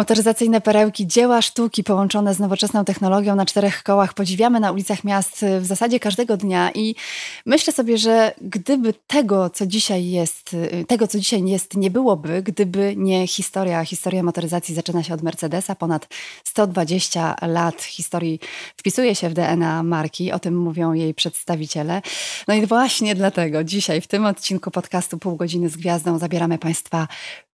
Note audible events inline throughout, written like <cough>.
Motoryzacyjne perełki, dzieła sztuki połączone z nowoczesną technologią na czterech kołach. Podziwiamy na ulicach miast w zasadzie każdego dnia i myślę sobie, że gdyby tego, co dzisiaj jest, tego, co dzisiaj jest, nie byłoby, gdyby nie historia, historia motoryzacji zaczyna się od Mercedesa, ponad 120 lat historii wpisuje się w DNA marki, o tym mówią jej przedstawiciele. No i właśnie dlatego dzisiaj w tym odcinku podcastu Pół godziny z gwiazdą zabieramy Państwa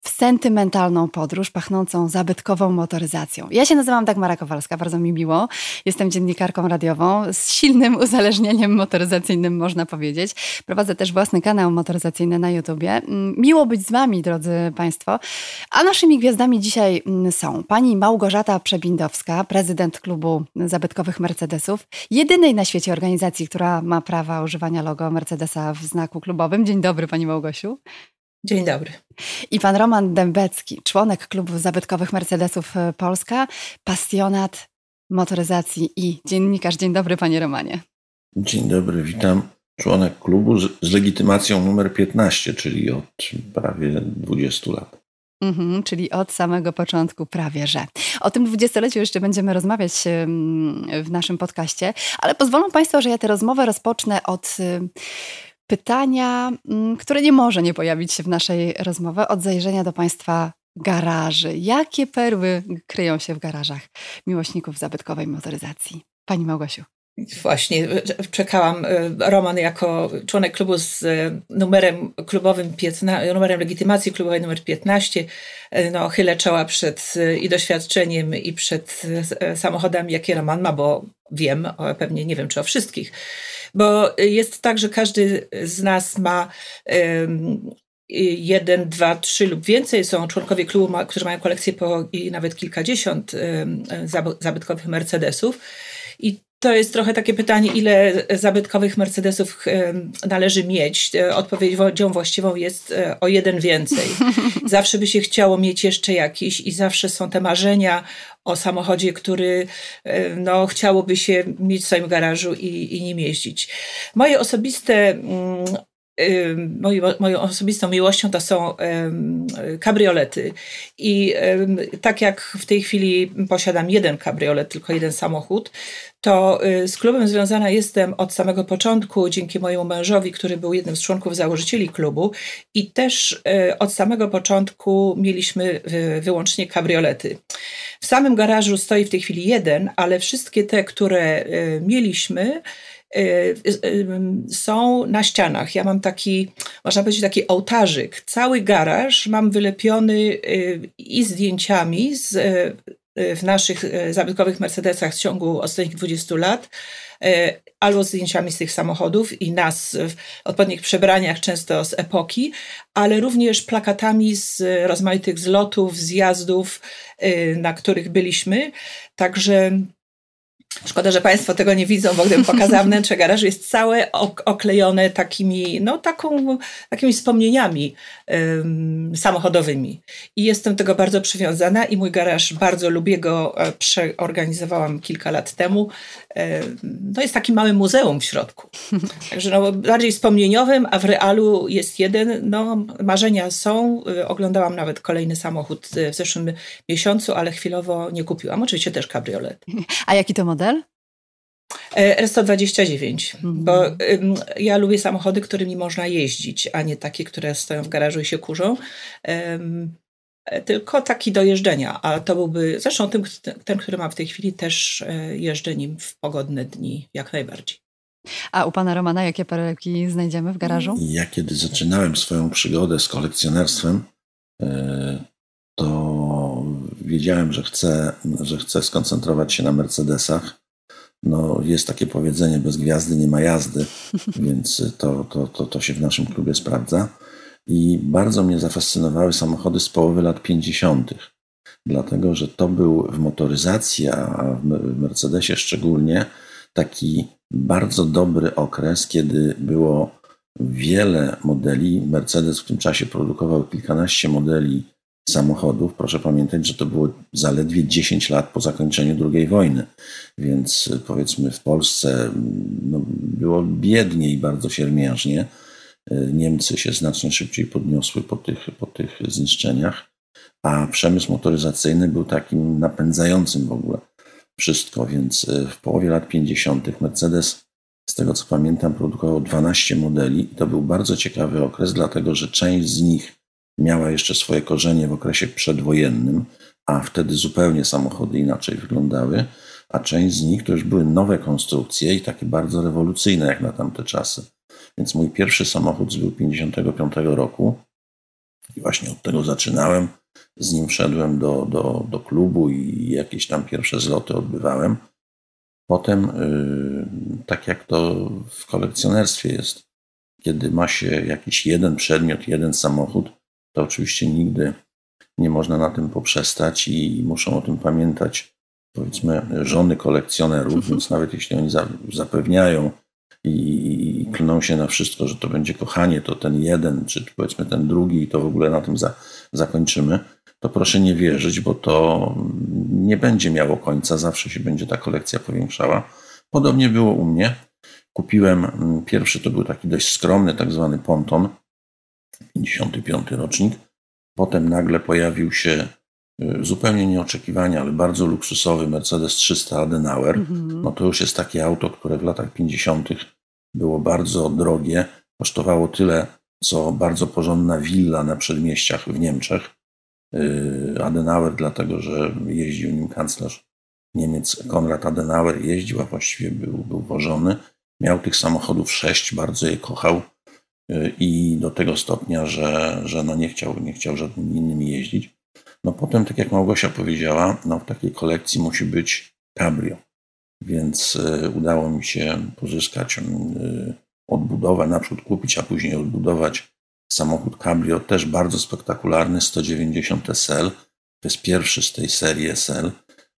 w sentymentalną podróż pachnącą zabytkową motoryzacją. Ja się nazywam Dagmara Kowalska, bardzo mi miło. Jestem dziennikarką radiową z silnym uzależnieniem motoryzacyjnym, można powiedzieć. Prowadzę też własny kanał motoryzacyjny na YouTubie. Mm, miło być z Wami, drodzy Państwo. A naszymi gwiazdami dzisiaj mm, są pani Małgorzata Przebindowska, prezydent klubu zabytkowych Mercedesów, jedynej na świecie organizacji, która ma prawa używania logo Mercedesa w znaku klubowym. Dzień dobry, pani Małgosiu. Dzień dobry. I pan Roman Dębecki, członek klubu zabytkowych Mercedesów e, Polska, pasjonat motoryzacji i dziennikarz. Dzień dobry, panie Romanie. Dzień dobry, witam. Członek klubu z, z legitymacją numer 15, czyli od prawie 20 lat. Mhm, czyli od samego początku prawie że. O tym dwudziestoleciu jeszcze będziemy rozmawiać w naszym podcaście, ale pozwolą Państwo, że ja tę rozmowę rozpocznę od pytania, mm, które nie może nie pojawić się w naszej rozmowie, od zajrzenia do Państwa garaży. Jakie perły kryją się w garażach miłośników zabytkowej motoryzacji? Pani Małgosiu. Właśnie, czekałam. Roman jako członek klubu z numerem klubowym 15, numerem legitymacji klubowej numer 15, no chylę czoła przed i doświadczeniem i przed samochodami, jakie Roman ma, bo wiem, pewnie nie wiem czy o wszystkich, bo jest tak, że każdy z nas ma jeden, dwa, trzy lub więcej. Są członkowie klubu, którzy mają kolekcję po i nawet kilkadziesiąt zabytkowych Mercedesów. I to jest trochę takie pytanie, ile zabytkowych Mercedesów należy mieć. E, odpowiedzią właściwą jest e, o jeden więcej. <laughs> Zawsze by się chciało mieć jeszcze jakiś i zawsze są te marzenia o samochodzie, który e, no, chciałoby się mieć w swoim garażu i, i nim jeździć. Moje osobiste mm, Moją, osobistą miłością to są kabriolety. I tak jak w tej chwili posiadam jeden kabriolet, tylko jeden samochód, to y, z klubem związana jestem od samego początku dzięki mojemu mężowi, który był jednym z członków założycieli klubu i też y, od samego początku mieliśmy y, wyłącznie kabriolety. W samym garażu stoi w tej chwili jeden, ale wszystkie te, które mieliśmy, są na ścianach. Ja mam taki, można powiedzieć, taki ołtarzyk. Cały garaż mam wylepiony i zdjęciami z w naszych zabytkowych Mercedesach w ciągu ostatnich 20 lat, albo zdjęciami z tych samochodów i nas w odpowiednich przebraniach, często z epoki, ale również plakatami z rozmaitych zlotów, zjazdów, na których byliśmy. Także Szkoda, że Państwo tego nie widzą, bo gdybym <laughs> pokazała wnętrze garażu, jest całe oklejone takimi, no taką, takimi wspomnieniami um, samochodowymi. I jestem tego bardzo przywiązana i mój garaż bardzo lubię go, e, przeorganizowałam kilka lat temu. No jest taki mały muzeum w środku. <laughs> Także no, bardziej wspomnieniowym, a w realu jest jeden. No, marzenia są. E, oglądałam nawet kolejny samochód e, w zeszłym miesiącu, ale chwilowo nie kupiłam. Oczywiście też kabriolet. A jaki to model? R129, mhm. bo ym, ja lubię samochody, którymi można jeździć, a nie takie, które stoją w garażu i się kurzą. Ym, tylko taki do jeżdżenia, a to byłby, zresztą tym, ten, który mam w tej chwili, też e, jeżdżę nim w pogodne dni, jak najbardziej. A u pana Romana jakie perełki znajdziemy w garażu? Ja kiedy zaczynałem swoją przygodę z kolekcjonerstwem, e, to wiedziałem, że chcę, że chcę skoncentrować się na Mercedesach no, jest takie powiedzenie, bez gwiazdy nie ma jazdy, <laughs> więc to, to, to, to się w naszym klubie sprawdza. I bardzo mnie zafascynowały samochody z połowy lat 50., dlatego że to był w motoryzacji, a w Mercedesie szczególnie, taki bardzo dobry okres, kiedy było wiele modeli. Mercedes w tym czasie produkował kilkanaście modeli samochodów. Proszę pamiętać, że to było zaledwie 10 lat po zakończeniu II wojny, więc y, powiedzmy w Polsce mm, no, było biednie i bardzo siermiężnie. Y, Niemcy się znacznie szybciej podniosły po tych, po tych zniszczeniach. a przemysł motoryzacyjny był takim napędzającym w ogóle wszystko, więc e, w połowie lat 50. Mercedes, z tego co pamiętam, produkował 12 modeli i to był bardzo ciekawy okres, dlatego że część z nich miała jeszcze swoje korzenie w okresie przedwojennym, a wtedy zupełnie samochody inaczej wyglądały, a część z nich to już były nowe konstrukcje i takie bardzo rewolucyjne jak na tamte czasy. Więc mój pierwszy samochód był 55 roku i właśnie od tego zaczynałem. Z nim wszedłem do, do, do klubu i jakieś tam pierwsze zloty odbywałem. Potem, yy, tak jak to w kolekcjonerstwie jest, kiedy ma się jakiś jeden przedmiot, jeden samochód, to oczywiście nigdy nie można na tym poprzestać i muszą o tym pamiętać, powiedzmy, żony kolekcjonerów, <laughs> więc nawet jeśli oni zapewniają i, klną się na wszystko, że to będzie kochanie, to ten jeden, czy powiedzmy ten drugi, i to w ogóle na tym za, zakończymy, to proszę nie wierzyć, bo to nie będzie miało końca, zawsze się będzie ta kolekcja powiększała. Podobnie było u mnie. Kupiłem, mm, pierwszy to był taki dość skromny, tak zwany ponton, 55 rocznik. Potem nagle pojawił się y, zupełnie nieoczekiwanie, ale bardzo luksusowy Mercedes 300 Adenauer. Mhm. No to już jest takie auto, które w latach 50. było bardzo drogie. Kosztowało tyle, co bardzo porządna willa na przedmieściach w Niemczech. Y, Adenauer, dlatego że jeździł nim kanclerz Niemiec Konrad Adenauer, jeździł, a właściwie był, był wożony. Miał tych samochodów sześć, bardzo je kochał i do tego stopnia, że, że no nie, chciał, nie chciał żadnym innym jeździć. No potem, tak jak Małgosia powiedziała, no w takiej kolekcji musi być cabrio, więc y, udało mi się pozyskać y, odbudowę, naprzód kupić, a później odbudować samochód cabrio, też bardzo spektakularny, 190 SL. To jest pierwszy z tej serii SL.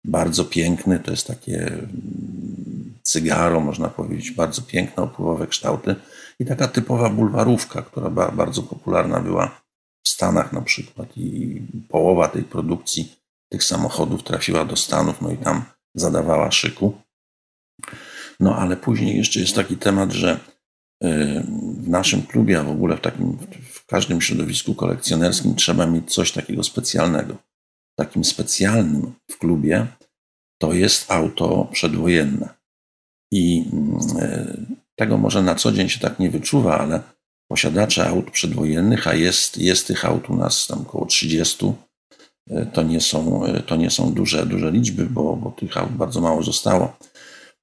Bardzo piękny, to jest takie mm, cygaro, można powiedzieć, bardzo piękne, opływowe kształty i taka typowa bulwarówka, która bardzo popularna była w Stanach na przykład i połowa tej produkcji tych samochodów trafiła do Stanów, no i tam zadawała szyku. No ale później jeszcze jest taki temat, że y, w naszym klubie, a w ogóle w takim, w każdym środowisku kolekcjonerskim trzeba mieć coś takiego specjalnego. Takim specjalnym w klubie to jest auto przedwojenne. I y, tego może na co dzień się tak nie wyczuwa, ale posiadacze aut przedwojennych, a jest, jest tych aut u nas tam około 30, e, to nie są, e, to nie są duże, duże liczby, bo, bo tych aut bardzo mało zostało.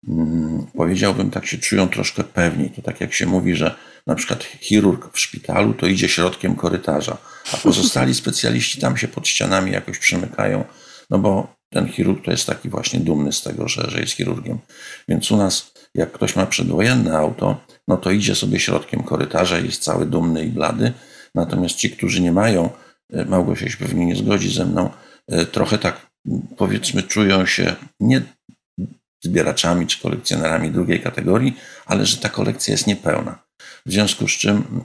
Hmm, powiedziałbym, tak się czują troszkę pewniej. To tak jak się mówi, że na przykład chirurg w szpitalu to idzie środkiem korytarza, a pozostali <laughs> specjaliści tam się pod ścianami jakoś przemykają, no bo ten chirurg to jest taki właśnie dumny z tego, że, że jest chirurgiem. Więc u nas jak ktoś ma przedwojenne auto, no to idzie sobie środkiem korytarza jest cały dumny i blady. Natomiast ci, którzy nie mają, e, Małgosia się pewnie nie zgodzi ze mną, e, trochę tak powiedzmy czują się nie zbieraczami czy kolekcjonerami drugiej kategorii, ale że ta kolekcja jest niepełna. W związku z czym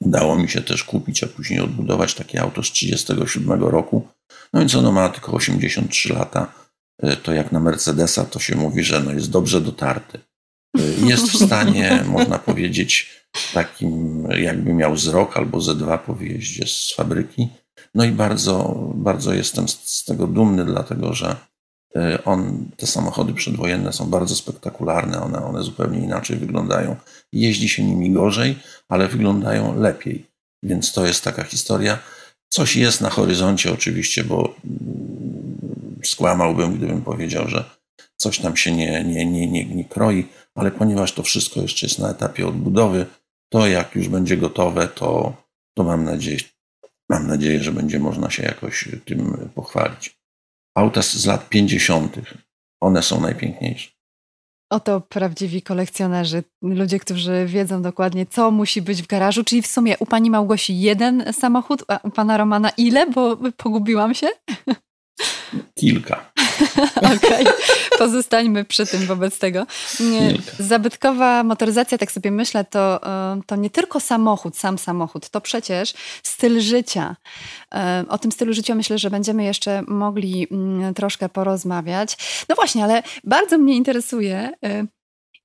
udało mi się też kupić, a później odbudować takie auto z 1937 roku. No więc ono ma tylko 83 lata E, to jak na Mercedesa to się mówi, że no jest dobrze dotarty. E, jest w stanie, <laughs> można powiedzieć, takim jakby miał z rok albo ze dwa po wyjeździe z fabryki. No i bardzo, bardzo jestem z, tego dumny, dlatego że e, on, te samochody przedwojenne są bardzo spektakularne, one, one zupełnie inaczej wyglądają. Jeździ się nimi gorzej, ale wyglądają lepiej. Więc to jest taka historia. Coś jest na horyzoncie oczywiście, bo skłamałbym, gdybym powiedział, że coś tam się nie, nie, nie, nie, nie kroi, ale ponieważ to wszystko jeszcze jest na etapie odbudowy, to jak już będzie gotowe, to, to mam, nadzieję, mam nadzieję, że będzie można się jakoś tym pochwalić. Auta z lat 50., one są najpiękniejsze. Oto prawdziwi kolekcjonerzy, ludzie, którzy wiedzą dokładnie, co musi być w garażu. Czyli w sumie u pani Małgosi jeden samochód, a u pana Romana ile? Bo pogubiłam się. Kilka. <laughs> Okej, pozostańmy przy tym wobec tego. Zabytkowa motoryzacja, tak sobie myślę, to, to nie tylko samochód, sam samochód, to przecież styl życia. O tym stylu życia myślę, że będziemy jeszcze mogli mm, troszkę porozmawiać. No właśnie, ale bardzo mnie interesuje, e,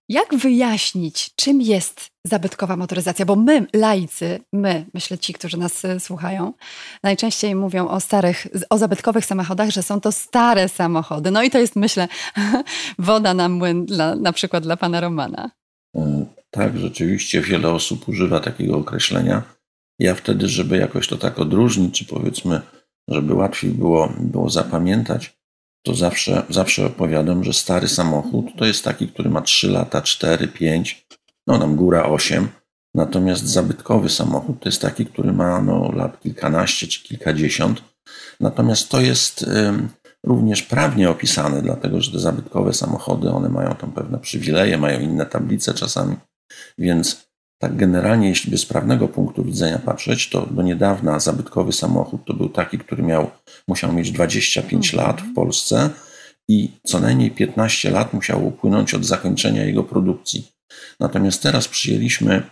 Jak wyjaśnić, czym jest zabytkowa motoryzacja? Bo my, laicy, my, myślę ci, którzy nas e, słuchają, najczęściej mówią o starych, o zabytkowych samochodach, że są to stare samochody. No i to jest, myślę, <laughs> woda na młyn dla, na przykład dla pana Romana. Tak, rzeczywiście wiele osób używa takiego określenia. Ja wtedy, żeby jakoś to tak odróżnić, czy powiedzmy, żeby łatwiej było, było zapamiętać, to zawsze, zawsze opowiadam, że stary samochód to jest taki, który ma 3 lata, 4, 5, no tam góra 8. Natomiast zabytkowy samochód to jest taki, który ma no, lat kilkanaście czy kilkadziesiąt. Natomiast to jest również prawnie opisane, dlatego że te zabytkowe samochody, one mają tam pewne przywileje, mają inne tablice czasami. Więc tak generalnie, jeśli by z prawnego punktu widzenia patrzeć, to do niedawna zabytkowy samochód to był taki, który miał, musiał mieć 25 mhm. lat w Polsce i co najmniej 15 lat musiało upłynąć od zakończenia jego produkcji. Natomiast teraz przyjęliśmy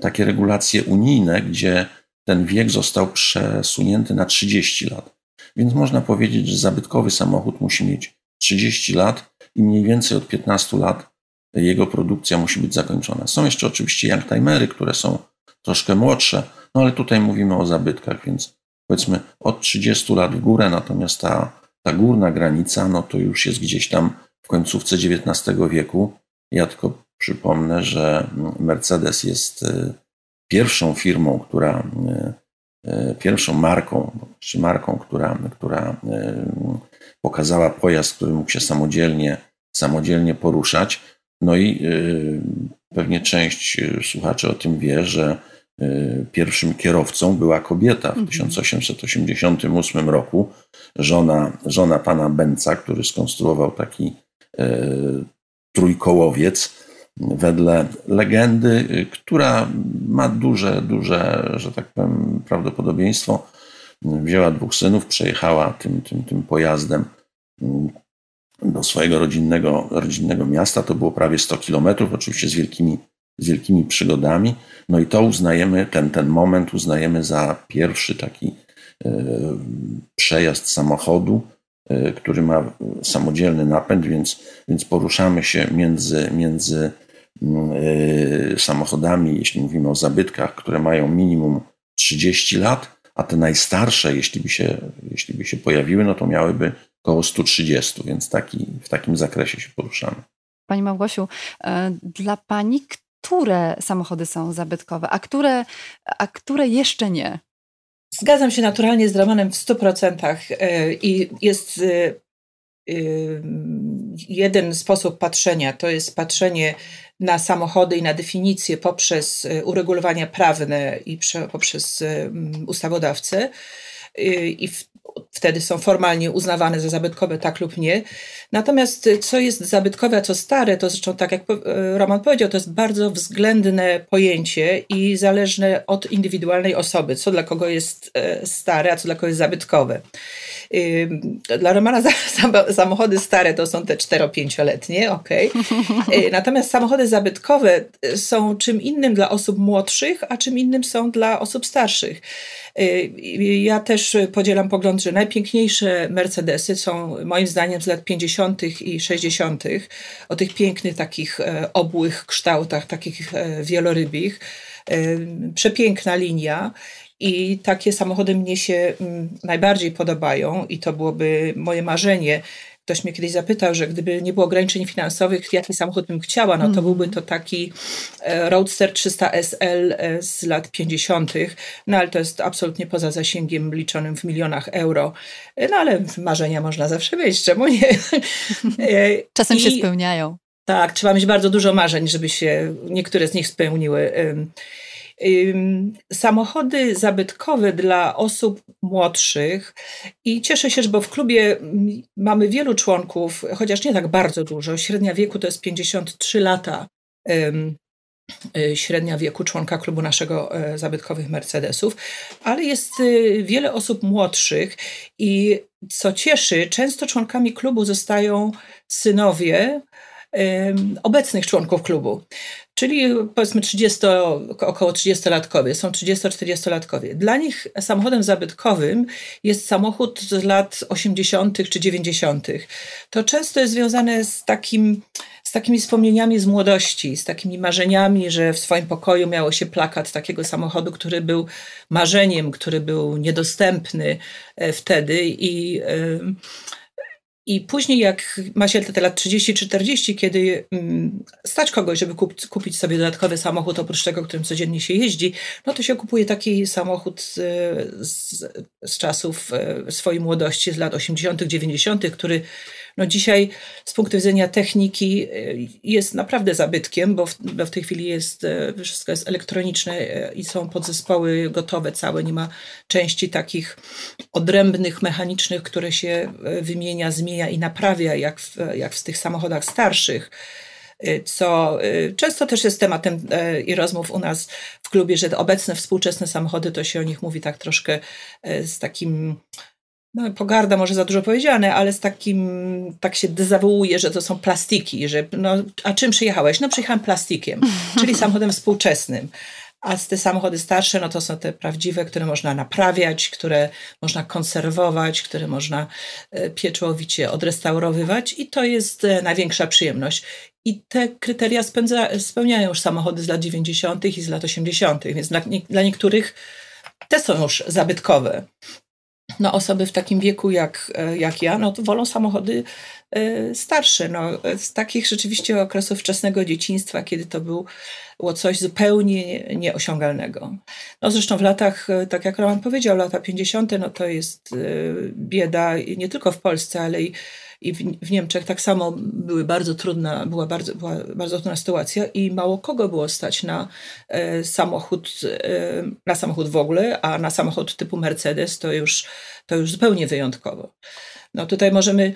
takie regulacje unijne, gdzie ten wiek został przesunięty na 30 lat. Więc można powiedzieć, że zabytkowy samochód musi mieć 30 lat i mniej więcej od 15 lat jego produkcja musi być zakończona. Są jeszcze oczywiście youngtimery, które są troszkę młodsze, no ale tutaj mówimy o zabytkach, więc powiedzmy od 30 lat w górę, natomiast ta, ta górna granica, no to już jest gdzieś tam w końcówce XIX wieku. Ja tylko przypomnę, że Mercedes jest y, pierwszą firmą, która, y, y, pierwszą marką, czy marką, która, która pokazała pojazd, który mógł się samodzielnie, samodzielnie poruszać. No i y, pewnie część y, słuchaczy o tym wie, że y, pierwszym kierowcą była kobieta w 1888 mhm. roku, żona, żona pana Benca, który skonstruował taki trójkołowiec. Wedle legendy, która ma duże, duże, że tak powiem, prawdopodobieństwo, wzięła dwóch synów, przejechała tym, tym, tym pojazdem do swojego rodzinnego, rodzinnego miasta. To było prawie 100 kilometrów, oczywiście z wielkimi, z wielkimi przygodami. No i to uznajemy, ten, ten moment uznajemy za pierwszy taki e, przejazd samochodu, e, który ma samodzielny napęd, więc, więc poruszamy się między, między mm, e, samochodami, jeśli mówimy o zabytkach, które mają minimum 30 lat, a te najstarsze, jeśli by się, jeśli by się pojawiły, no to miałyby około 130, więc taki, w takim zakresie się poruszamy. Pani Małgosiu, e, dla Pani które samochody są zabytkowe, a które, a które jeszcze nie? Zgadzam się naturalnie z Romanem w 100% e, i jest e, jeden sposób patrzenia, to jest patrzenie na samochody i na definicje poprzez uregulowania prawne i poprzez ustawodawcę. I wtedy są formalnie uznawane za zabytkowe, tak lub nie. Natomiast co jest zabytkowe, a co stare, to zresztą tak jak e, Roman powiedział, to jest bardzo względne pojęcie i zależne od indywidualnej osoby, co dla kogo jest e, stare, a co dla kogo jest zabytkowe. Dla Romana <laughs> samochody stare to są te 4-5-letnie, ok. <laughs> Natomiast samochody zabytkowe są czym innym dla osób młodszych, a czym innym są dla osób starszych. Ja też podzielam pogląd, że najpiękniejsze Mercedesy są moim zdaniem z lat 50. i 60. o tych pięknych takich e, obłych kształtach, takich e, wielorybich. E, przepiękna linia. I takie samochody mnie się mm, najbardziej podobają, i to byłoby moje marzenie. Ktoś mnie kiedyś zapytał, że gdyby nie było ograniczeń finansowych, jaki samochód bym chciała, no to mm. byłby to taki e, Roadster 300 SL e, z lat 50., no ale to jest absolutnie poza zasięgiem liczonym w milionach euro. E, no ale marzenia można zawsze mieć, czemu nie? <laughs> Czasem I, się spełniają. Tak, trzeba mieć bardzo dużo marzeń, żeby się niektóre z nich spełniły samochody zabytkowe dla osób młodszych i cieszę się, bo w klubie mamy wielu członków, chociaż nie tak bardzo dużo. Średnia wieku to jest 53 lata. Y, średnia wieku członka klubu naszego e, zabytkowych Mercedesów, ale jest y, wiele osób młodszych i co cieszy, często członkami klubu zostają synowie obecnych członków klubu. Czyli powiedzmy 30, około 30-latkowie, są 30-40-latkowie. Dla nich samochodem zabytkowym jest samochód z lat 80. czy 90. To często jest związane z takim z takimi wspomnieniami z młodości, z takimi marzeniami, że w swoim pokoju miało się plakat takiego samochodu, który był marzeniem, który był niedostępny e, wtedy i i później, jak ma się te lat 30 czy 40, kiedy mm, stać kogoś, żeby kupić sobie dodatkowy samochód oprócz tego, którym codziennie się jeździ, no to się kupuje taki samochód z, z, z czasów e, swojej młodości, z lat 80., 90., który no dzisiaj z punktu widzenia techniki e, jest naprawdę zabytkiem, bo w, bo w tej chwili jest, e, wszystko jest elektroniczne e, i są podzespoły gotowe całe, nie ma części takich odrębnych, mechanicznych, które się wymienia, zmienia i naprawia, jak w, jak w tych samochodach starszych co często też jest tematem i rozmów u nas w klubie, że obecne współczesne samochody, to się o nich mówi tak troszkę z takim no, pogarda może za dużo powiedziane, ale z takim, tak się dezawuuje, że to są plastiki, że no, a czym przyjechałeś? No przyjechałem plastikiem, <laughs> czyli samochodem współczesnym. A te samochody starsze, no to są te prawdziwe, które można naprawiać, które można konserwować, które można e, pieczołowicie odrestaurowywać i to jest e, największa przyjemność. I te kryteria spędza, spełniają już samochody z lat 90. i z lat 80., więc dla, dla niektórych te są już zabytkowe no, osoby w takim wieku jak, e, jak ja, no wolą samochody e, starsze. No, z takich rzeczywiście okresów wczesnego dzieciństwa, kiedy to było coś zupełnie nieosiągalnego. No zresztą w latach, e, tak jak Roman powiedział, lata 50., no to jest bieda nie tylko w Polsce, ale i i w, Niemczech tak samo były bardzo trudna, była bardzo, była bardzo trudna sytuacja i mało kogo było stać na samochód, na samochód w ogóle, a na samochód typu Mercedes to już, to już zupełnie wyjątkowo. No tutaj możemy,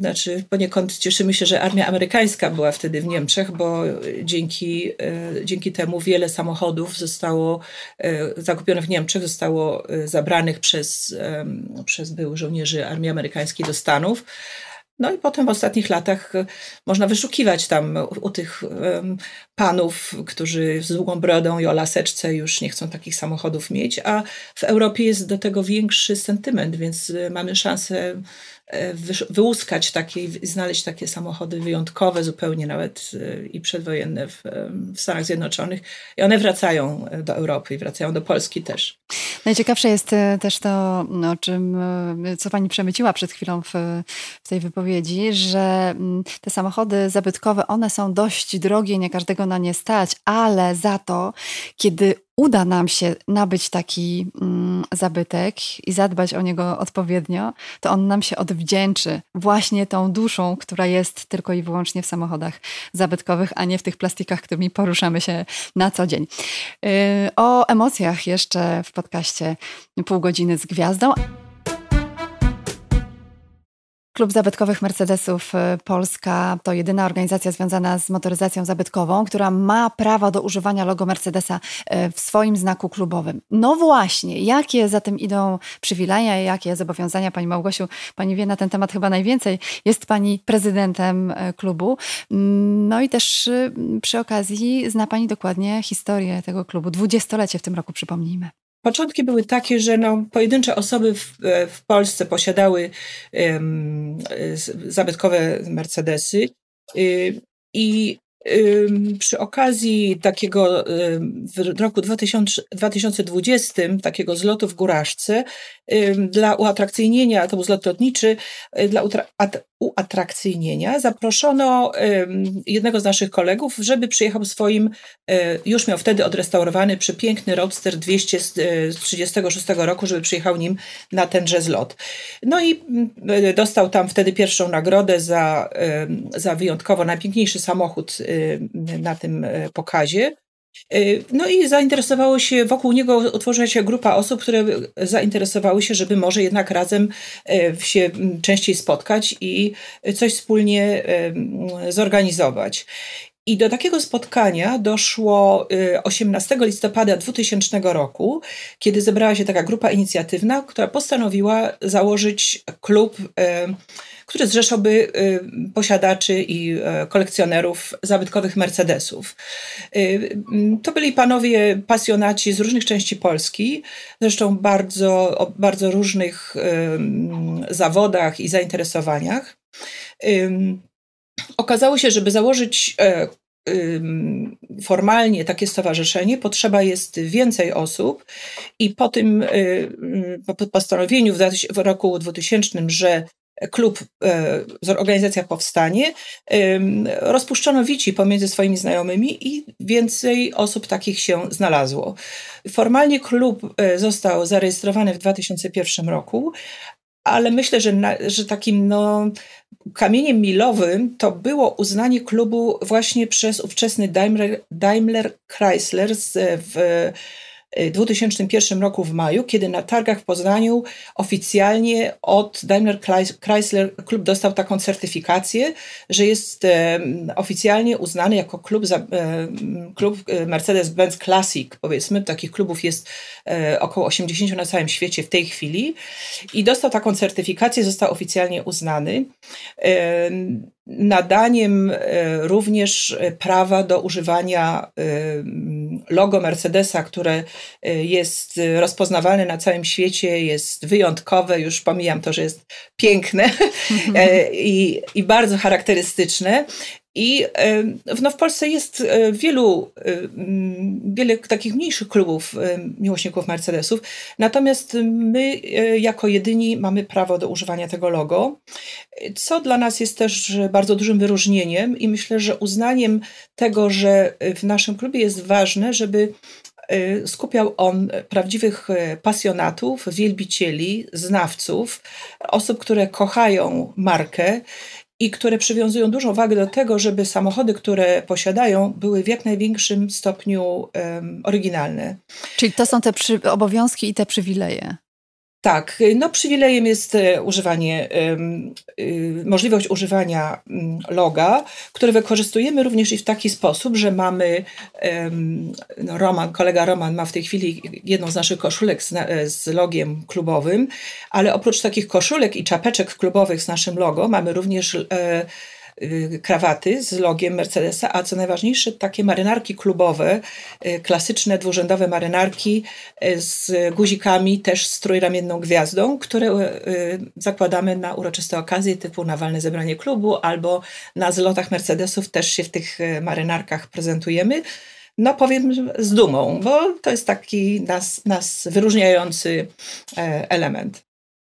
znaczy poniekąd cieszymy się, że armia amerykańska była wtedy w Niemczech, bo dzięki, e, dzięki temu wiele samochodów zostało e, zakupionych w Niemczech, zostało e, zabranych przez, przez byłych żołnierzy armii amerykańskiej do Stanów. No i potem w ostatnich latach e, można wyszukiwać tam u, tych um, panów, którzy z długą brodą i o laseczce już nie chcą takich samochodów mieć, a w Europie jest do tego większy sentyment, więc e, mamy szansę wyłuskać takie i znaleźć takie samochody wyjątkowe, zupełnie nawet e, i przedwojenne w, w Stanach Zjednoczonych. I one wracają e, do Europy i wracają do Polski też. Najciekawsze jest też to, o czym, co pani przemyciła przed chwilą w, w tej wypowiedzi, że mm, te samochody zabytkowe, one są dość drogie, nie każdego na nie stać, ale za to, kiedy uda nam się nabyć taki mm, zabytek i zadbać o niego odpowiednio, to on nam się odwdzięczy właśnie tą duszą, która jest tylko i wyłącznie w samochodach zabytkowych, a nie w tych plastikach, którymi poruszamy się na co dzień. Yy, o emocjach jeszcze w podcaście pół godziny z gwiazdą. Klub Zabytkowych Mercedesów y, Polska to jedyna organizacja związana z motoryzacją zabytkową, która ma prawo do używania logo Mercedesa y, w swoim znaku klubowym. No właśnie, jakie za tym idą przywileje, jakie zobowiązania, Pani Małgosiu, Pani wie na ten temat chyba najwięcej. Jest Pani prezydentem y, klubu. Mm, no i też przy okazji zna Pani dokładnie historię tego klubu. Dwudziestolecie w tym roku przypomnijmy. Początki były takie, że no, pojedyncze osoby w, w Polsce posiadały um, zabytkowe Mercedesy y, i przy okazji takiego w roku 2000, 2020, takiego zlotu w Góraszce, dla uatrakcyjnienia, to był zlot lotniczy, y, dla uatrakcyjnienia zaproszono jednego z naszych kolegów, żeby przyjechał swoim, y, już miał wtedy odrestaurowany przepiękny Roadster 200 z 1936 roku, żeby przyjechał nim na tenże zlot. No i y, dostał tam wtedy pierwszą nagrodę za, za wyjątkowo najpiękniejszy samochód na tym pokazie. Y, no i zainteresowało się, wokół niego utworzyła się grupa osób, które zainteresowały się, żeby może jednak razem y, się częściej spotkać i coś wspólnie y, zorganizować. I do takiego spotkania doszło 18 listopada 2000 roku, kiedy zebrała się taka grupa inicjatywna, która postanowiła założyć klub który zrzeszałby y, posiadaczy i y, kolekcjonerów zabytkowych Mercedesów. Y, to byli panowie pasjonaci z różnych części Polski, zresztą bardzo, o bardzo różnych zawodach i zainteresowaniach. Okazało się, żeby założyć formalnie takie stowarzyszenie potrzeba jest więcej osób i po tym postanowieniu w roku 2000, że klub, e, organizacja powstanie, rozpuszczono wici pomiędzy swoimi znajomymi i więcej osób takich się znalazło. Formalnie klub e, został zarejestrowany w 2001 roku, ale myślę, że, na, że takim no, kamieniem milowym to było uznanie klubu właśnie przez ówczesny Daimler, Daimler Chrysler w 2001 roku w maju, kiedy na targach w Poznaniu oficjalnie od Daimler Chrysler klub dostał taką certyfikację, że jest oficjalnie uznany jako klub, klub e, Mercedes-Benz Classic, powiedzmy. Takich klubów jest e, około 80 na całym świecie w tej chwili. I dostał taką certyfikację, został oficjalnie uznany nadaniem e, również prawa do używania logo Mercedesa, które e, jest rozpoznawalne na całym świecie, jest wyjątkowe, już pomijam to, że jest piękne <laughs> e, i, i bardzo charakterystyczne. I no, w Polsce jest e, wielu, wiele takich mniejszych klubów miłośników Mercedesów, natomiast my jako jedyni mamy prawo do używania tego logo, co dla nas jest też bardzo dużym wyróżnieniem i myślę, że uznaniem tego, że w naszym klubie jest ważne, żeby e, skupiał on prawdziwych e, pasjonatów, wielbicieli, znawców, osób, które kochają markę i które przywiązują dużą wagę do tego, żeby samochody, które posiadają, były w jak największym stopniu um, oryginalne. Czyli to są te przy, obowiązki i te przywileje. Tak, no przywilejem jest e, używanie, y, możliwość używania loga, które wykorzystujemy również i w taki sposób, że mamy, no Roman, kolega Roman ma w tej chwili jedną z naszych koszulek z, z logiem klubowym, ale oprócz takich koszulek i czapeczek klubowych z naszym logo mamy również Y, krawaty z logiem Mercedesa, a co najważniejsze, takie marynarki klubowe, y, klasyczne dwurzędowe marynarki y, z guzikami, też z trójramienną gwiazdą, które zakładamy na uroczyste okazje typu na walne zebranie klubu albo na zlotach Mercedesów też się w tych marynarkach prezentujemy. No powiem z dumą, bo to jest taki nas, nas wyróżniający e, element.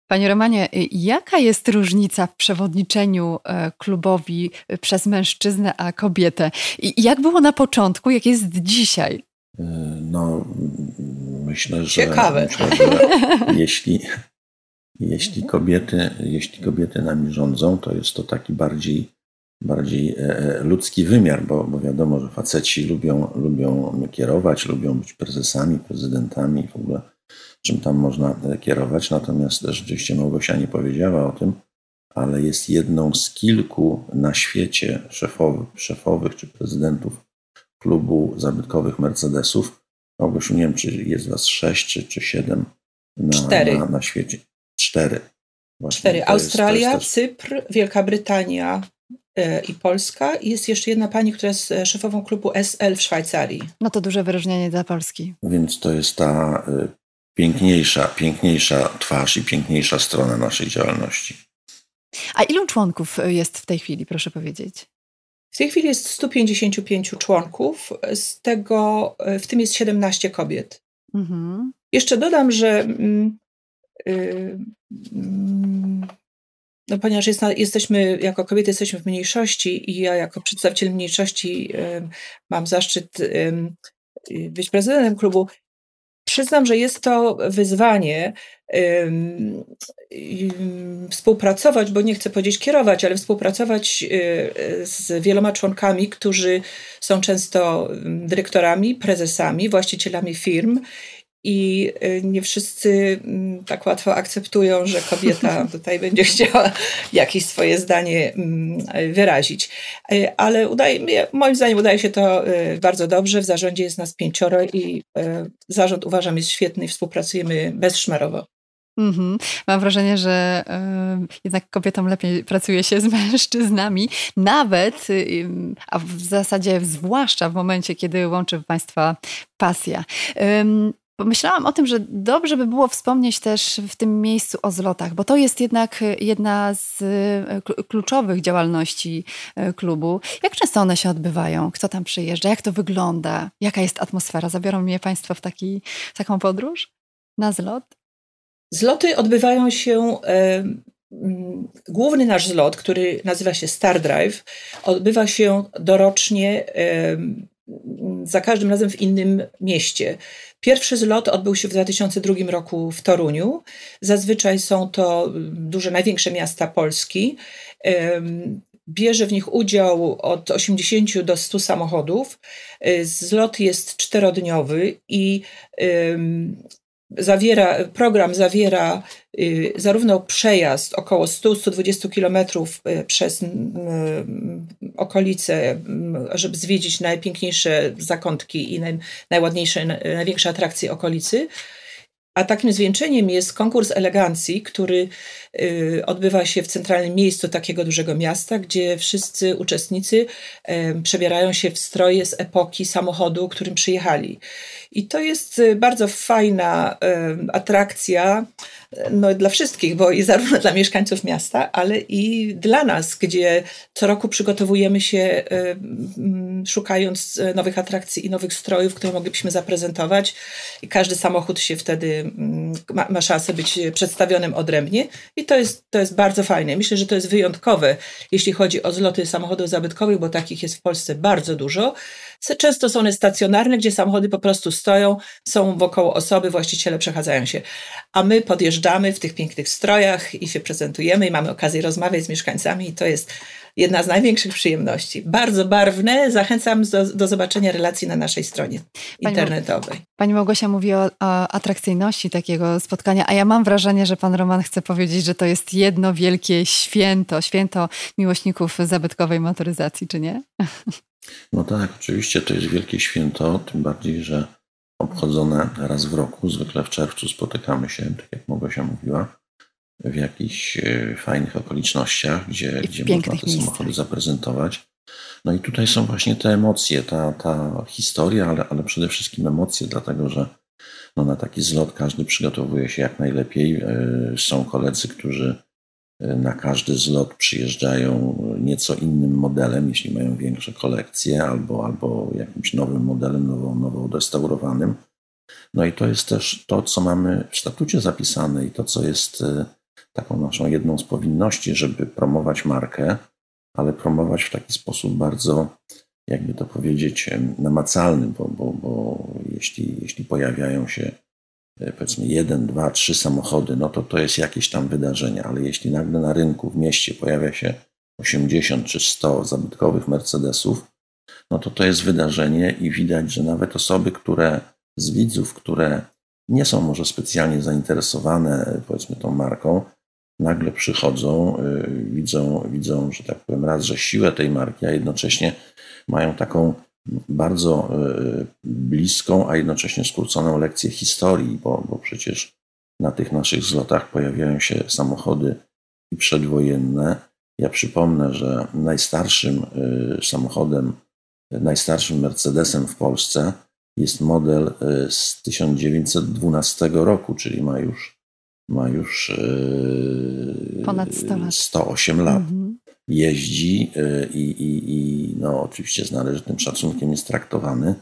Panie Romanie, y, jaka jest różnica w przewodniczeniu e, klubowi y, przez mężczyznę a kobietę? I jak było na początku, jak jest dzisiaj? E, no, myślę, że, Ciekawe. Myślę, że <laughs> jeśli, jeśli, kobiety, jeśli kobiety nami rządzą, to jest to taki bardziej, bardziej e, ludzki wymiar, bo, bo wiadomo, że faceci lubią, lubią kierować, lubią być prezesami, prezydentami, w ogóle czym tam można kierować. Natomiast rzeczywiście Małgosia nie powiedziała o tym, ale jest jedną z kilku na świecie szefowych, szefowych czy prezydentów klubu zabytkowych Mercedesów. Małgosiu, nie wiem, czy jest was sześć czy, czy siedem na, Cztery. na, na świecie. Cztery. Właśnie, Cztery. Australia, jest, jest też... Cypr, Wielka Brytania, e, i Polska. I jest jeszcze jedna pani, która jest e, szefową klubu SL w Szwajcarii. No to duże wyróżnienie dla Polski. Więc to jest ta e, piękniejsza, piękniejsza twarz i piękniejsza strona naszej działalności. A ilu członków jest w tej chwili, proszę powiedzieć? W tej chwili jest 155 członków, z tego w tym jest 17 kobiet. Mhm. Jeszcze dodam, że mm, y, mm, no ponieważ jest, jesteśmy, jako kobiety jesteśmy w mniejszości i ja jako przedstawiciel mniejszości y, mam zaszczyt y, być prezydentem klubu, Przyznam, że jest to wyzwanie współpracować, bo nie chcę powiedzieć kierować, ale współpracować y, z wieloma członkami, którzy są często dyrektorami, prezesami, właścicielami firm i y, nie wszyscy mm, tak łatwo akceptują, że kobieta <laughs> tutaj będzie chciała jakieś swoje zdanie mm, wyrazić. Y, ale udaje, moim zdaniem udaje się to y, bardzo dobrze. W zarządzie jest nas pięcioro i zarząd uważam jest świetny i współpracujemy bezszmarowo. Mm-hmm. Mam wrażenie, że y, jednak kobietom lepiej pracuje się z <laughs> mężczyznami, nawet, y, a w zasadzie zwłaszcza w momencie, kiedy łączy Państwa pasja. Y, Pomyślałam o tym, że dobrze by było wspomnieć też w tym miejscu o zlotach, bo to jest jednak jedna z kluczowych działalności klubu. Jak często one się odbywają? Kto tam przyjeżdża? Jak to wygląda? Jaka jest atmosfera? Zabiorą mnie Państwo w, taki, w taką podróż na zlot? Zloty odbywają się. Główny nasz zlot, który nazywa się Star Drive, odbywa się dorocznie za każdym razem w innym mieście. Pierwszy zlot odbył się w 2002 roku w Toruniu. Zazwyczaj są to duże, największe miasta Polski. Bierze w nich udział od 80 do 100 samochodów. Zlot jest czterodniowy i zawiera, program zawiera y, zarówno przejazd około 100-120 kilometrów y, przez y, okolice, żeby zwiedzić najpiękniejsze zakątki i naj, najładniejsze, największe atrakcje okolicy, a takim zwieńczeniem jest konkurs elegancji, który odbywa się w centralnym miejscu takiego dużego miasta, gdzie wszyscy uczestnicy przebierają się w stroje z epoki samochodu, którym przyjechali. I to jest y, bardzo fajna atrakcja no, dla wszystkich, bo i zarówno dla mieszkańców miasta, ale i dla nas, gdzie co roku przygotowujemy się szukając e, nowych atrakcji i nowych strojów, które moglibyśmy zaprezentować. I każdy samochód się wtedy ma, ma szansę być przedstawionym odrębnie i to jest, to jest bardzo fajne. Myślę, że to jest wyjątkowe, jeśli chodzi o zloty samochodów zabytkowych, bo takich jest w Polsce bardzo dużo. Często są one stacjonarne, gdzie samochody po prostu stoją, są wokoło osoby, właściciele przechadzają się. A my podjeżdżamy w tych pięknych strojach i się prezentujemy i mamy okazję rozmawiać z mieszkańcami i to jest jedna z największych przyjemności. Bardzo barwne. Zachęcam do, do zobaczenia relacji na naszej stronie Pani, internetowej. Pani Małgosia mówi o, o, atrakcyjności takiego spotkania, a ja mam wrażenie, że pan Roman chce powiedzieć, że to jest jedno wielkie święto, święto miłośników zabytkowej motoryzacji, czy nie? <laughs> No tak, oczywiście to jest wielkie święto, tym bardziej, że obchodzone raz w roku, zwykle w czerwcu spotykamy się, tak jak Małgosia mówiła, w jakichś e, fajnych okolicznościach, gdzie, gdzie można te samochody zaprezentować. No i tutaj są właśnie te emocje, ta, ta historia, ale, ale przede wszystkim emocje, dlatego że no na taki zlot każdy przygotowuje się jak najlepiej. E, są koledzy, którzy na każdy zlot przyjeżdżają nieco innym modelem, jeśli mają większe kolekcje, albo, albo jakimś nowym modelem, nowo, nowo odrestaurowanym. No i to jest też to, co mamy w statucie zapisane i to, co jest e, taką naszą jedną z powinności, żeby promować markę, ale promować w taki sposób bardzo, jakby to powiedzieć, namacalny, bo, bo, bo jeśli, jeśli pojawiają się E, powiedzmy jeden, dwa, trzy samochody, no to to jest jakieś tam wydarzenie, ale jeśli nagle na rynku w mieście pojawia się 80 czy 100 zabytkowych Mercedesów, no to to jest wydarzenie i widać, że nawet osoby, które z widzów, które nie są może specjalnie zainteresowane powiedzmy tą marką, nagle przychodzą, yy, widzą, widzą, że tak powiem, raz, że siłę tej marki, a jednocześnie mają taką bardzo e, bliską, a jednocześnie skróconą lekcję historii, bo, bo przecież na tych naszych zlotach pojawiają się samochody przedwojenne. Ja przypomnę, że najstarszym e, samochodem, najstarszym Mercedesem w Polsce jest model e, z 1912 roku, czyli ma już, ma już ponad 100 lat. 108 lat. Mhm jeździ y, i, i, i no, oczywiście z należytym szacunkiem jest traktowany,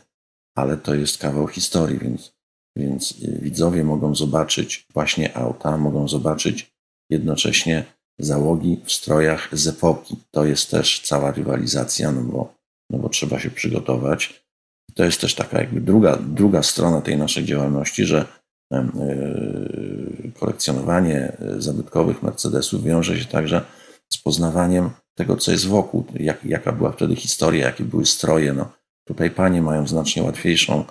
ale to jest kawał historii, więc, więc y, widzowie mogą zobaczyć właśnie auta, mogą zobaczyć jednocześnie załogi w strojach z epoki. To jest też cała rywalizacja, no bo, no bo trzeba się przygotować. To jest też taka jakby druga, druga strona tej naszej działalności, że y, kolekcjonowanie zabytkowych Mercedesów wiąże się także z poznawaniem tego, co jest wokół, jak, jaka była wtedy historia, jakie były stroje. No, tutaj panie mają znacznie łatwiejszą,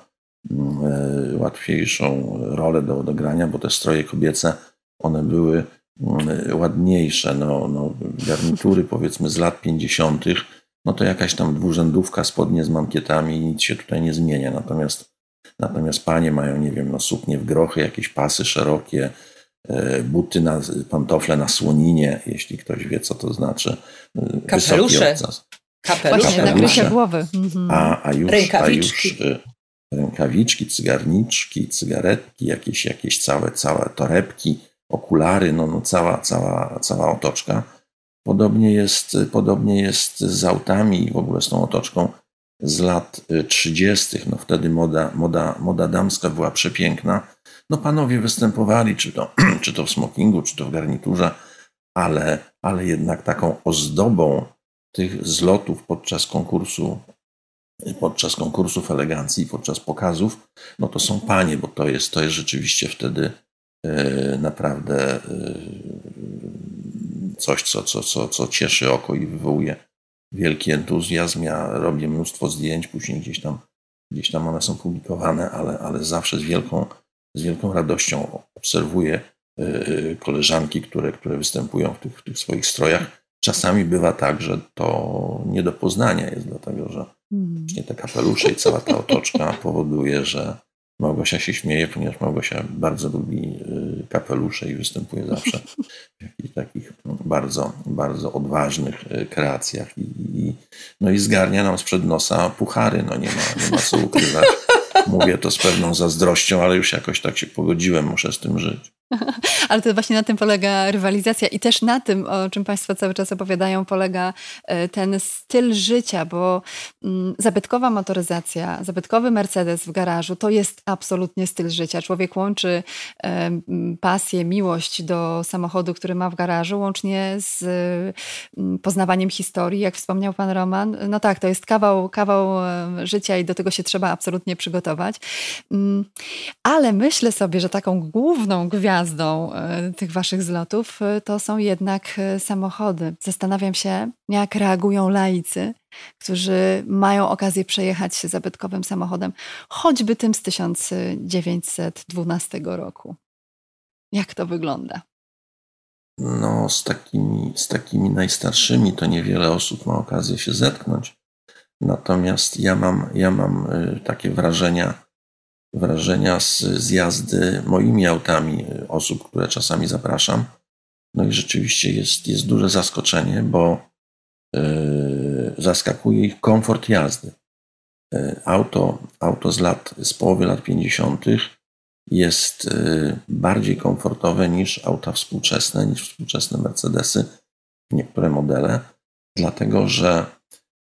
e, łatwiejszą rolę do odegrania, bo te stroje kobiece, one były mm, ładniejsze. No, no, garnitury powiedzmy z lat 50., no to jakaś tam dwurzędówka, spodnie z mankietami, nic się tutaj nie zmienia. Natomiast, natomiast panie mają, nie wiem, no, suknie w grochy, jakieś pasy szerokie, buty, na, pantofle na słoninie, jeśli ktoś wie, co to znaczy. E, Kapelusze. Kapelusze, nakrycie głowy. Mhm. A, a, już, a już rękawiczki, cygarniczki, cygaretki, jakieś, jakieś całe, całe torebki, okulary, no, no cała, cała, cała otoczka. Podobnie jest, podobnie jest z autami i w ogóle z tą otoczką z lat 30. No wtedy moda, moda, moda damska była przepiękna. No panowie występowali, czy to, <clears throat> czy to w smokingu, czy to w garniturze, ale, ale jednak taką ozdobą tych zlotów podczas konkursu, podczas konkursów elegancji, podczas pokazów, no to są panie, bo to jest, to jest rzeczywiście wtedy e, naprawdę e, coś, co, co, co, co cieszy oko i wywołuje wielki entuzjazm. Ja robię mnóstwo zdjęć, później gdzieś tam, gdzieś tam one są publikowane, ale, ale zawsze z wielką, z wielką radością obserwuję e, koleżanki, które, które występują w tych, w tych swoich strojach Czasami bywa tak, że to nie do poznania jest, dlatego że hmm. właśnie te kapelusze i cała ta otoczka <laughs> powoduje, że Małgosia się śmieje, ponieważ Małgosia bardzo lubi y, kapelusze i występuje zawsze w jakichś takich bardzo, bardzo odważnych kreacjach. I, i, no i zgarnia nam sprzed nosa puchary, no nie ma, nie ma co ukrywać. <laughs> Mówię to z pewną zazdrością, ale już jakoś tak się pogodziłem, muszę z tym żyć. <laughs> Ale to właśnie na tym polega rywalizacja i też na tym, o czym Państwo cały czas opowiadają, polega e, ten styl życia, bo mm, zabytkowa motoryzacja, zabytkowy Mercedes w garażu to jest absolutnie styl życia. Człowiek łączy pasję, miłość do samochodu, który ma w garażu, łącznie z poznawaniem historii, jak wspomniał Pan Roman. No tak, to jest kawał, kawał życia i do tego się trzeba absolutnie przygotować. Mm, ale myślę sobie, że taką główną gwiazdą, gwiazdą e, tych waszych zlotów e, to są jednak e, samochody. Zastanawiam się, jak reagują laicy, którzy mają okazję przejechać się zabytkowym samochodem, choćby tym z 1912 roku. Jak to wygląda? No, z takimi, z takimi najstarszymi to niewiele osób ma okazję się zetknąć. Natomiast ja mam, ja mam takie wrażenia, wrażenia z, z jazdy moimi autami osób, które czasami zapraszam. No i rzeczywiście jest, jest duże zaskoczenie, bo yy, zaskakuje ich komfort jazdy. Yy, auto, auto z lat, z połowy lat 50. jest yy, bardziej komfortowe niż auta współczesne, niż współczesne Mercedesy, niektóre modele, dlatego że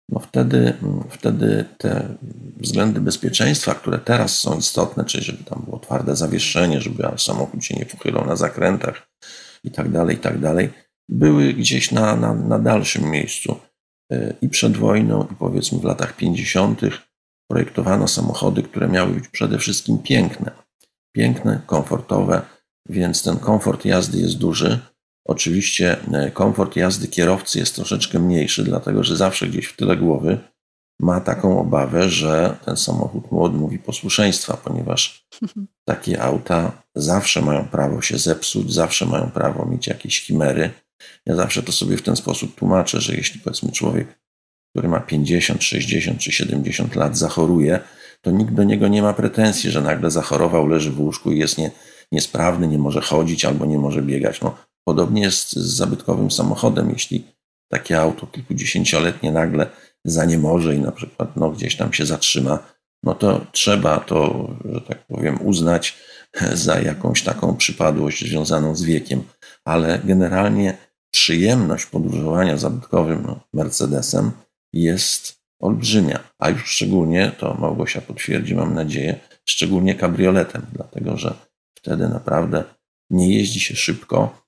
no wtedy, wtedy te względy bezpieczeństwa, które teraz są istotne, czyli żeby tam było twarde zawieszenie, żeby samochód się nie pochylał na zakrętach i tak dalej, i tak dalej, były gdzieś na, na, na dalszym miejscu. E, I przed wojną, i powiedzmy w latach 50. projektowano samochody, które miały być przede wszystkim piękne. Piękne, komfortowe, więc ten komfort jazdy jest duży Oczywiście e, komfort jazdy kierowcy jest troszeczkę mniejszy, dlatego że zawsze gdzieś w tyle głowy ma taką obawę, że ten samochód mu odmówi posłuszeństwa, ponieważ <laughs> takie auta zawsze mają prawo się zepsuć, zawsze mają prawo mieć jakieś chimery. Ja zawsze to sobie w ten sposób tłumaczę, że jeśli powiedzmy człowiek, który ma 50, 60 czy 70 lat, zachoruje, to nikt do niego nie ma pretensji, że nagle zachorował, leży w łóżku i jest nie, niesprawny, nie może chodzić albo nie może biegać. No, Podobnie jest z zabytkowym samochodem. Jeśli takie auto kilkudziesięcioletnie nagle zaniemoże i na przykład no, gdzieś tam się zatrzyma, no to trzeba to, że tak powiem, uznać za jakąś taką przypadłość związaną z wiekiem. Ale generalnie przyjemność podróżowania zabytkowym no, Mercedesem jest olbrzymia, a już szczególnie, to Małgosia potwierdzi, mam nadzieję, szczególnie kabrioletem, dlatego że wtedy naprawdę nie jeździ się szybko,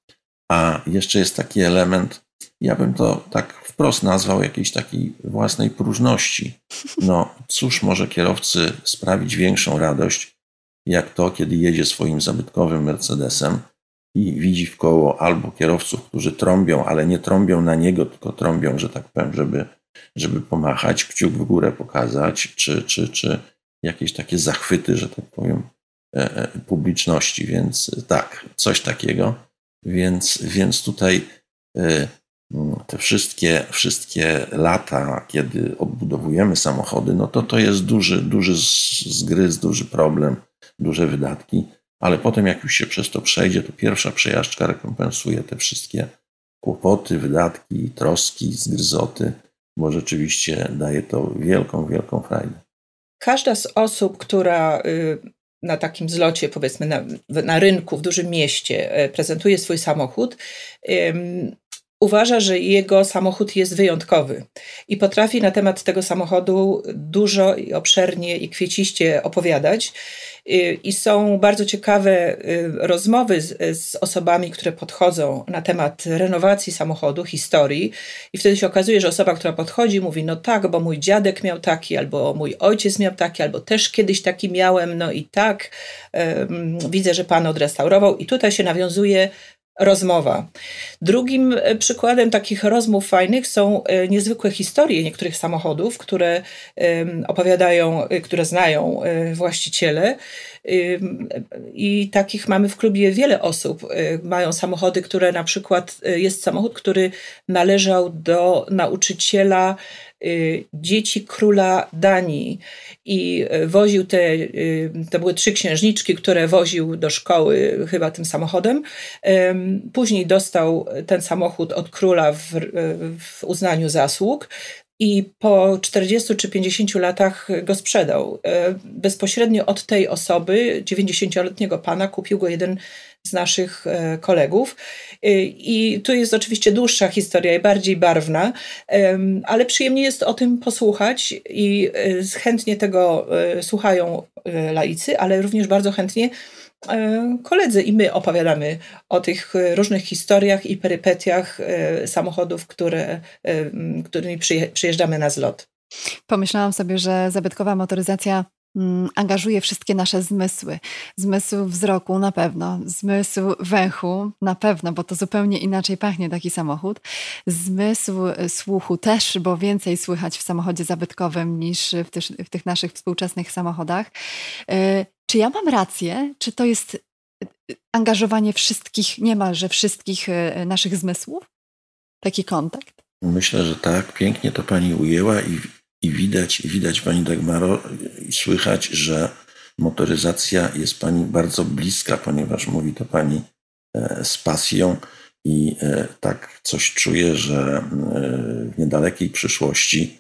a jeszcze jest taki element, ja bym to tak wprost nazwał jakiejś takiej własnej próżności. No, cóż może kierowcy sprawić większą radość, jak to, kiedy jedzie swoim zabytkowym Mercedesem i widzi w koło albo kierowców, którzy trąbią, ale nie trąbią na niego, tylko trąbią, że tak powiem, żeby, żeby pomachać, kciuk w górę pokazać, czy, czy, czy jakieś takie zachwyty, że tak powiem, e, e, publiczności. Więc tak, coś takiego. Więc, więc tutaj y, te wszystkie, wszystkie lata, kiedy odbudowujemy samochody, no to to jest duży, duży zgryz, duży problem, duże wydatki, ale potem jak już się przez to przejdzie, to pierwsza przejażdżka rekompensuje te wszystkie kłopoty, wydatki, troski, zgryzoty, bo rzeczywiście daje to wielką, wielką frajdę. każda z osób, która y, na takim zlocie, powiedzmy na, na rynku w dużym mieście, e, prezentuje swój samochód, uważa, że jego samochód jest wyjątkowy i potrafi na temat tego samochodu dużo i obszernie i kwieciście opowiadać. Y, I są bardzo ciekawe y, rozmowy z, z, osobami, które podchodzą na temat renowacji samochodu, historii. I wtedy się okazuje, że osoba, która podchodzi, mówi: No tak, bo mój dziadek miał taki, albo mój ojciec miał taki, albo też kiedyś taki miałem. No i tak, widzę, że pan odrestaurował. I tutaj się nawiązuje rozmowa. Drugim e, przykładem takich rozmów fajnych są e, niezwykłe historie niektórych samochodów, które opowiadają, e, które znają właściciele. I takich mamy w klubie wiele osób. Mają samochody, które na przykład jest samochód, który należał do nauczyciela dzieci króla Danii i y, woził te, y, to były trzy księżniczki, które woził do szkoły chyba tym samochodem. Później dostał ten samochód od króla w, w uznaniu zasług i po 40 czy 50 latach go sprzedał. Bezpośrednio od tej osoby, 90-letniego pana, kupił go jeden z naszych e, kolegów. E, I tu jest oczywiście dłuższa historia i bardziej barwna, ale przyjemnie jest o tym posłuchać i e, chętnie tego słuchają laicy, ale również bardzo chętnie koledzy i my opowiadamy o tych różnych historiach i perypetiach samochodów, które, którymi przyjeżdżamy na zlot. Pomyślałam sobie, że zabytkowa motoryzacja angażuje wszystkie nasze zmysły. Zmysł wzroku na pewno, zmysł węchu na pewno, bo to zupełnie inaczej pachnie taki samochód. Zmysł słuchu też, bo więcej słychać w samochodzie zabytkowym niż w, tych, w tych naszych współczesnych samochodach. E, czy ja mam rację? Czy to jest e, angażowanie wszystkich, niemalże wszystkich naszych zmysłów? Taki kontakt? Myślę, że tak. Pięknie to pani ujęła i i widać, widać Pani Dagmaro, słychać, że motoryzacja jest Pani bardzo bliska, ponieważ mówi to Pani e, z pasją i e, tak coś czuję, że e, w niedalekiej przyszłości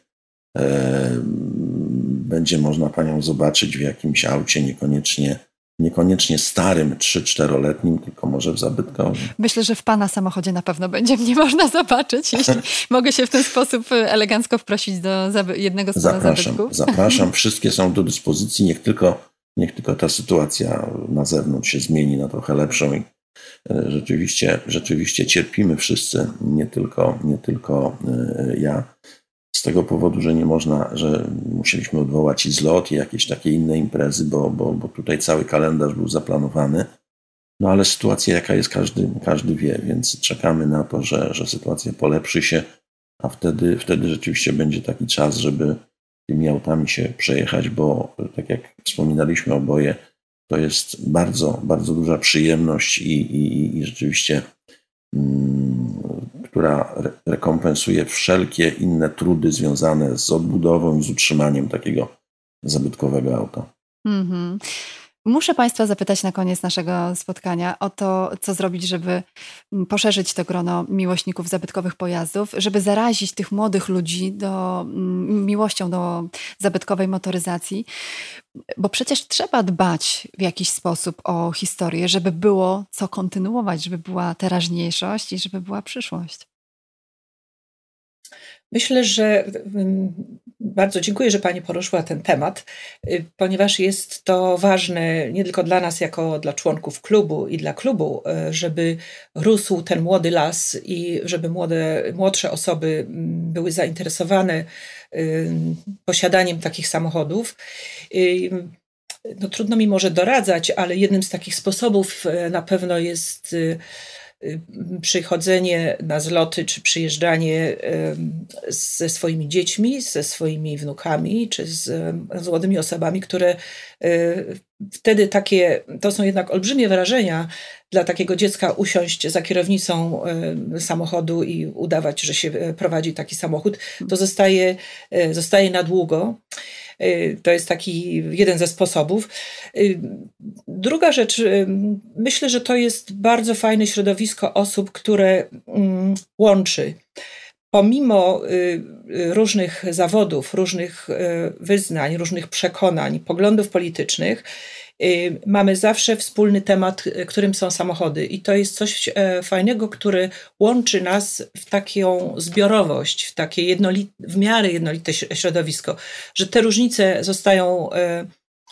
będzie można Panią zobaczyć w jakimś aucie, niekoniecznie niekoniecznie starym, 3-4-letnim, tylko może w zabytkowym. Myślę, że w Pana samochodzie na pewno będzie mnie można zobaczyć, jeśli <laughs> mogę się w ten sposób elegancko wprosić do jednego z zapraszam, zabytków. Zapraszam, <laughs> wszystkie są do dyspozycji, niech tylko, niech tylko ta sytuacja na zewnątrz się zmieni na trochę lepszą i e, rzeczywiście, rzeczywiście cierpimy wszyscy, nie tylko, nie tylko e, ja z tego powodu, że nie można, że musieliśmy odwołać i zlot, i jakieś takie inne imprezy, bo, bo, bo tutaj cały kalendarz był zaplanowany. No ale sytuacja jaka jest, każdy, każdy wie, więc czekamy na to, że, że sytuacja polepszy się, a wtedy, wtedy rzeczywiście będzie taki czas, żeby tymi autami się przejechać, bo tak jak wspominaliśmy oboje, to jest bardzo, bardzo duża przyjemność i, i, i rzeczywiście mm, która rekompensuje wszelkie inne trudy związane z odbudową i z utrzymaniem takiego zabytkowego auta. Mm. Muszę Państwa zapytać na koniec naszego spotkania o to, co zrobić, żeby mm, poszerzyć to grono miłośników zabytkowych pojazdów, żeby zarazić tych młodych ludzi do, mm, miłością do zabytkowej motoryzacji, bo przecież trzeba dbać w jakiś sposób o historię, żeby było co kontynuować, żeby była teraźniejszość i żeby była przyszłość. Myślę, że bardzo dziękuję, że Pani poruszyła ten temat, y, ponieważ jest to ważne nie tylko dla nas, jako dla członków klubu i dla klubu, y, żeby rósł ten młody las i żeby młode, młodsze osoby były zainteresowane y, posiadaniem takich samochodów. No, trudno mi może doradzać, ale jednym z takich sposobów na pewno jest przychodzenie na zloty czy przyjeżdżanie ze swoimi dziećmi, ze swoimi wnukami czy z, z młodymi osobami, które y, wtedy takie, to są jednak olbrzymie wrażenia dla takiego dziecka usiąść za kierownicą samochodu i udawać, że się prowadzi taki samochód, to zostaje, e, zostaje na długo. Y, to jest taki jeden ze sposobów. Y, druga rzecz, y, myślę, że to jest bardzo fajne środowisko osób, które mm, łączy pomimo różnych zawodów, różnych wyznań, różnych przekonań, poglądów politycznych, mamy zawsze wspólny temat, y, którym są samochody. I to jest coś e, fajnego, który łączy nas w taką zbiorowość, w takie w miarę jednolite środowisko, że te różnice zostają e,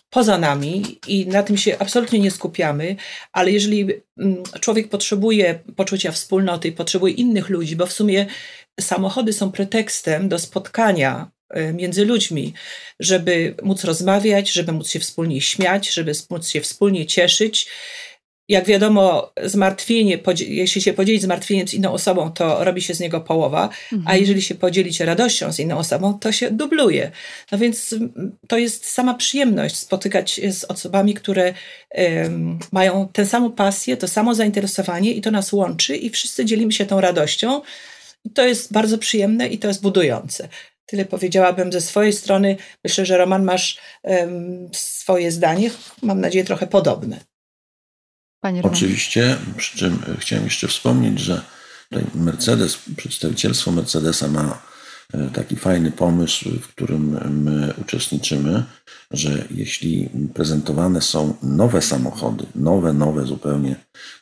poza nami i na tym się absolutnie nie skupiamy, ale jeżeli mm, człowiek potrzebuje poczucia wspólnoty, potrzebuje innych ludzi, bo w sumie samochody są pretekstem do spotkania między ludźmi, żeby móc rozmawiać, żeby móc się wspólnie śmiać, żeby móc się wspólnie cieszyć. Jak wiadomo, zmartwienie, jeśli się podzielić zmartwieniem z inną osobą, to robi się z niego połowa, mhm. a jeżeli się podzielić radością z inną osobą, to się dubluje. No więc to jest sama przyjemność spotykać się z osobami, które um, mają tę samą pasję, to samo zainteresowanie i to nas łączy i wszyscy dzielimy się tą radością. To jest bardzo przyjemne i to jest budujące. Tyle powiedziałabym ze swojej strony. Myślę, że Roman masz um, swoje zdanie, mam nadzieję trochę podobne. Panie Oczywiście, przy czym chciałem jeszcze wspomnieć, że tutaj Mercedes, przedstawicielstwo Mercedesa ma e, taki fajny pomysł, w którym my uczestniczymy, że jeśli prezentowane są nowe samochody, nowe, nowe zupełnie,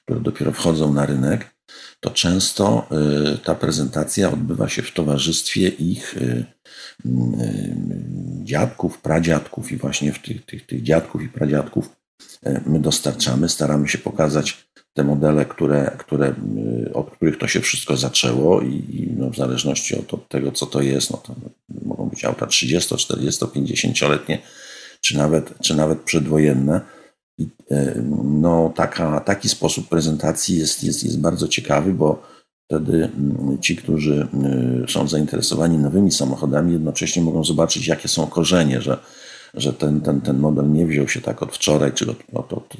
które dopiero wchodzą na rynek, to często y, ta prezentacja odbywa się w towarzystwie ich y, y, dziadków, pradziadków i właśnie w tych, tych, tych dziadków i pradziadków my dostarczamy, staramy się pokazać te modele, które, które, od których to się wszystko zaczęło i, i no w zależności od, od, tego, co to jest, no to mogą być auta 30, 40, 50-letnie, czy nawet, czy nawet przedwojenne i e, no, taka, taki sposób prezentacji jest, jest, jest bardzo ciekawy, bo wtedy mm, ci, którzy y, są zainteresowani nowymi samochodami, jednocześnie mogą zobaczyć, jakie są korzenie, że, że ten, ten, ten model nie wziął się tak od wczoraj czy od, od, od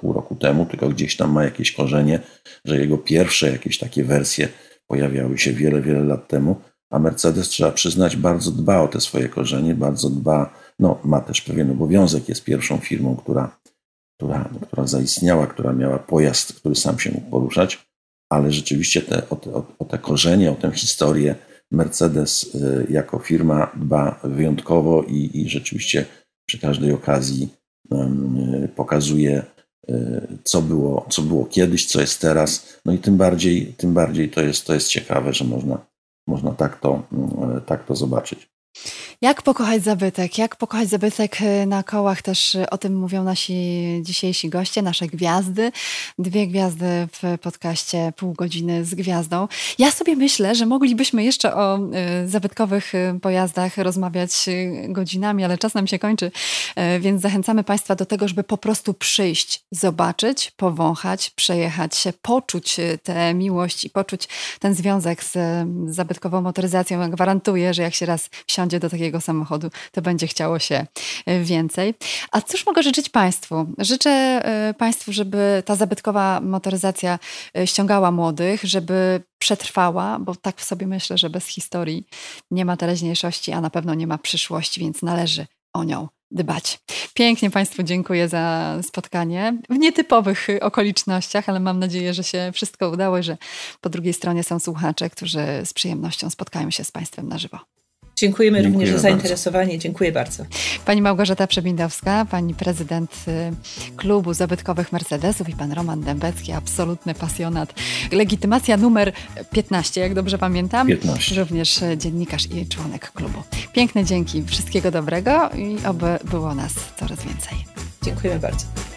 pół roku temu, tylko gdzieś tam ma jakieś korzenie, że jego pierwsze jakieś takie wersje pojawiały się wiele, wiele lat temu. A Mercedes, trzeba przyznać, bardzo dba o te swoje korzenie, bardzo dba, no ma też pewien obowiązek, jest pierwszą firmą, która która, która zaistniała, która miała pojazd, który sam się mógł poruszać, ale rzeczywiście te, o, te, o te korzenie, o tę historię Mercedes y, jako firma dba wyjątkowo i, i rzeczywiście przy każdej okazji pokazuje, y, co było, co było kiedyś, co jest teraz. No i tym bardziej, tym bardziej to jest, to jest ciekawe, że można, można tak, to, tak to zobaczyć. Jak pokochać zabytek? Jak pokochać zabytek e, na kołach? Też e, o tym mówią nasi dzisiejsi goście, nasze gwiazdy. Dwie gwiazdy w podcaście Pół godziny z gwiazdą. Ja sobie myślę, że moglibyśmy jeszcze o e, zabytkowych pojazdach rozmawiać godzinami, ale czas nam się kończy, więc zachęcamy Państwa do tego, żeby po prostu przyjść, zobaczyć, powąchać, przejechać się, poczuć tę miłość i poczuć ten związek z zabytkową motoryzacją. Ja gwarantuję, że jak się raz wsiądzie do takiego samochodu, to będzie chciało się e, więcej. A cóż mogę życzyć Państwu? Życzę e, Państwu, żeby ta zabytkowa motoryzacja e, ściągała młodych, żeby przetrwała, bo tak sobie myślę, że bez historii nie ma teraźniejszości, a na pewno nie ma przyszłości, więc należy o nią dbać. Pięknie Państwu dziękuję za spotkanie w nietypowych okolicznościach, ale mam nadzieję, że się wszystko udało i że po drugiej stronie są słuchacze, którzy z przyjemnością spotkają się z Państwem na żywo. Dziękujemy Dziękuję również za zainteresowanie. Bardzo. Dziękuję bardzo. Pani Małgorzata Przebindowska, pani prezydent y, klubu zabytkowych Mercedesów i pan Roman Dębecki, absolutny pasjonat. Legitymacja numer 15, jak dobrze pamiętam. 15. Również dziennikarz i członek klubu. Piękne dzięki, wszystkiego dobrego i oby było nas coraz więcej. Dziękujemy bardzo.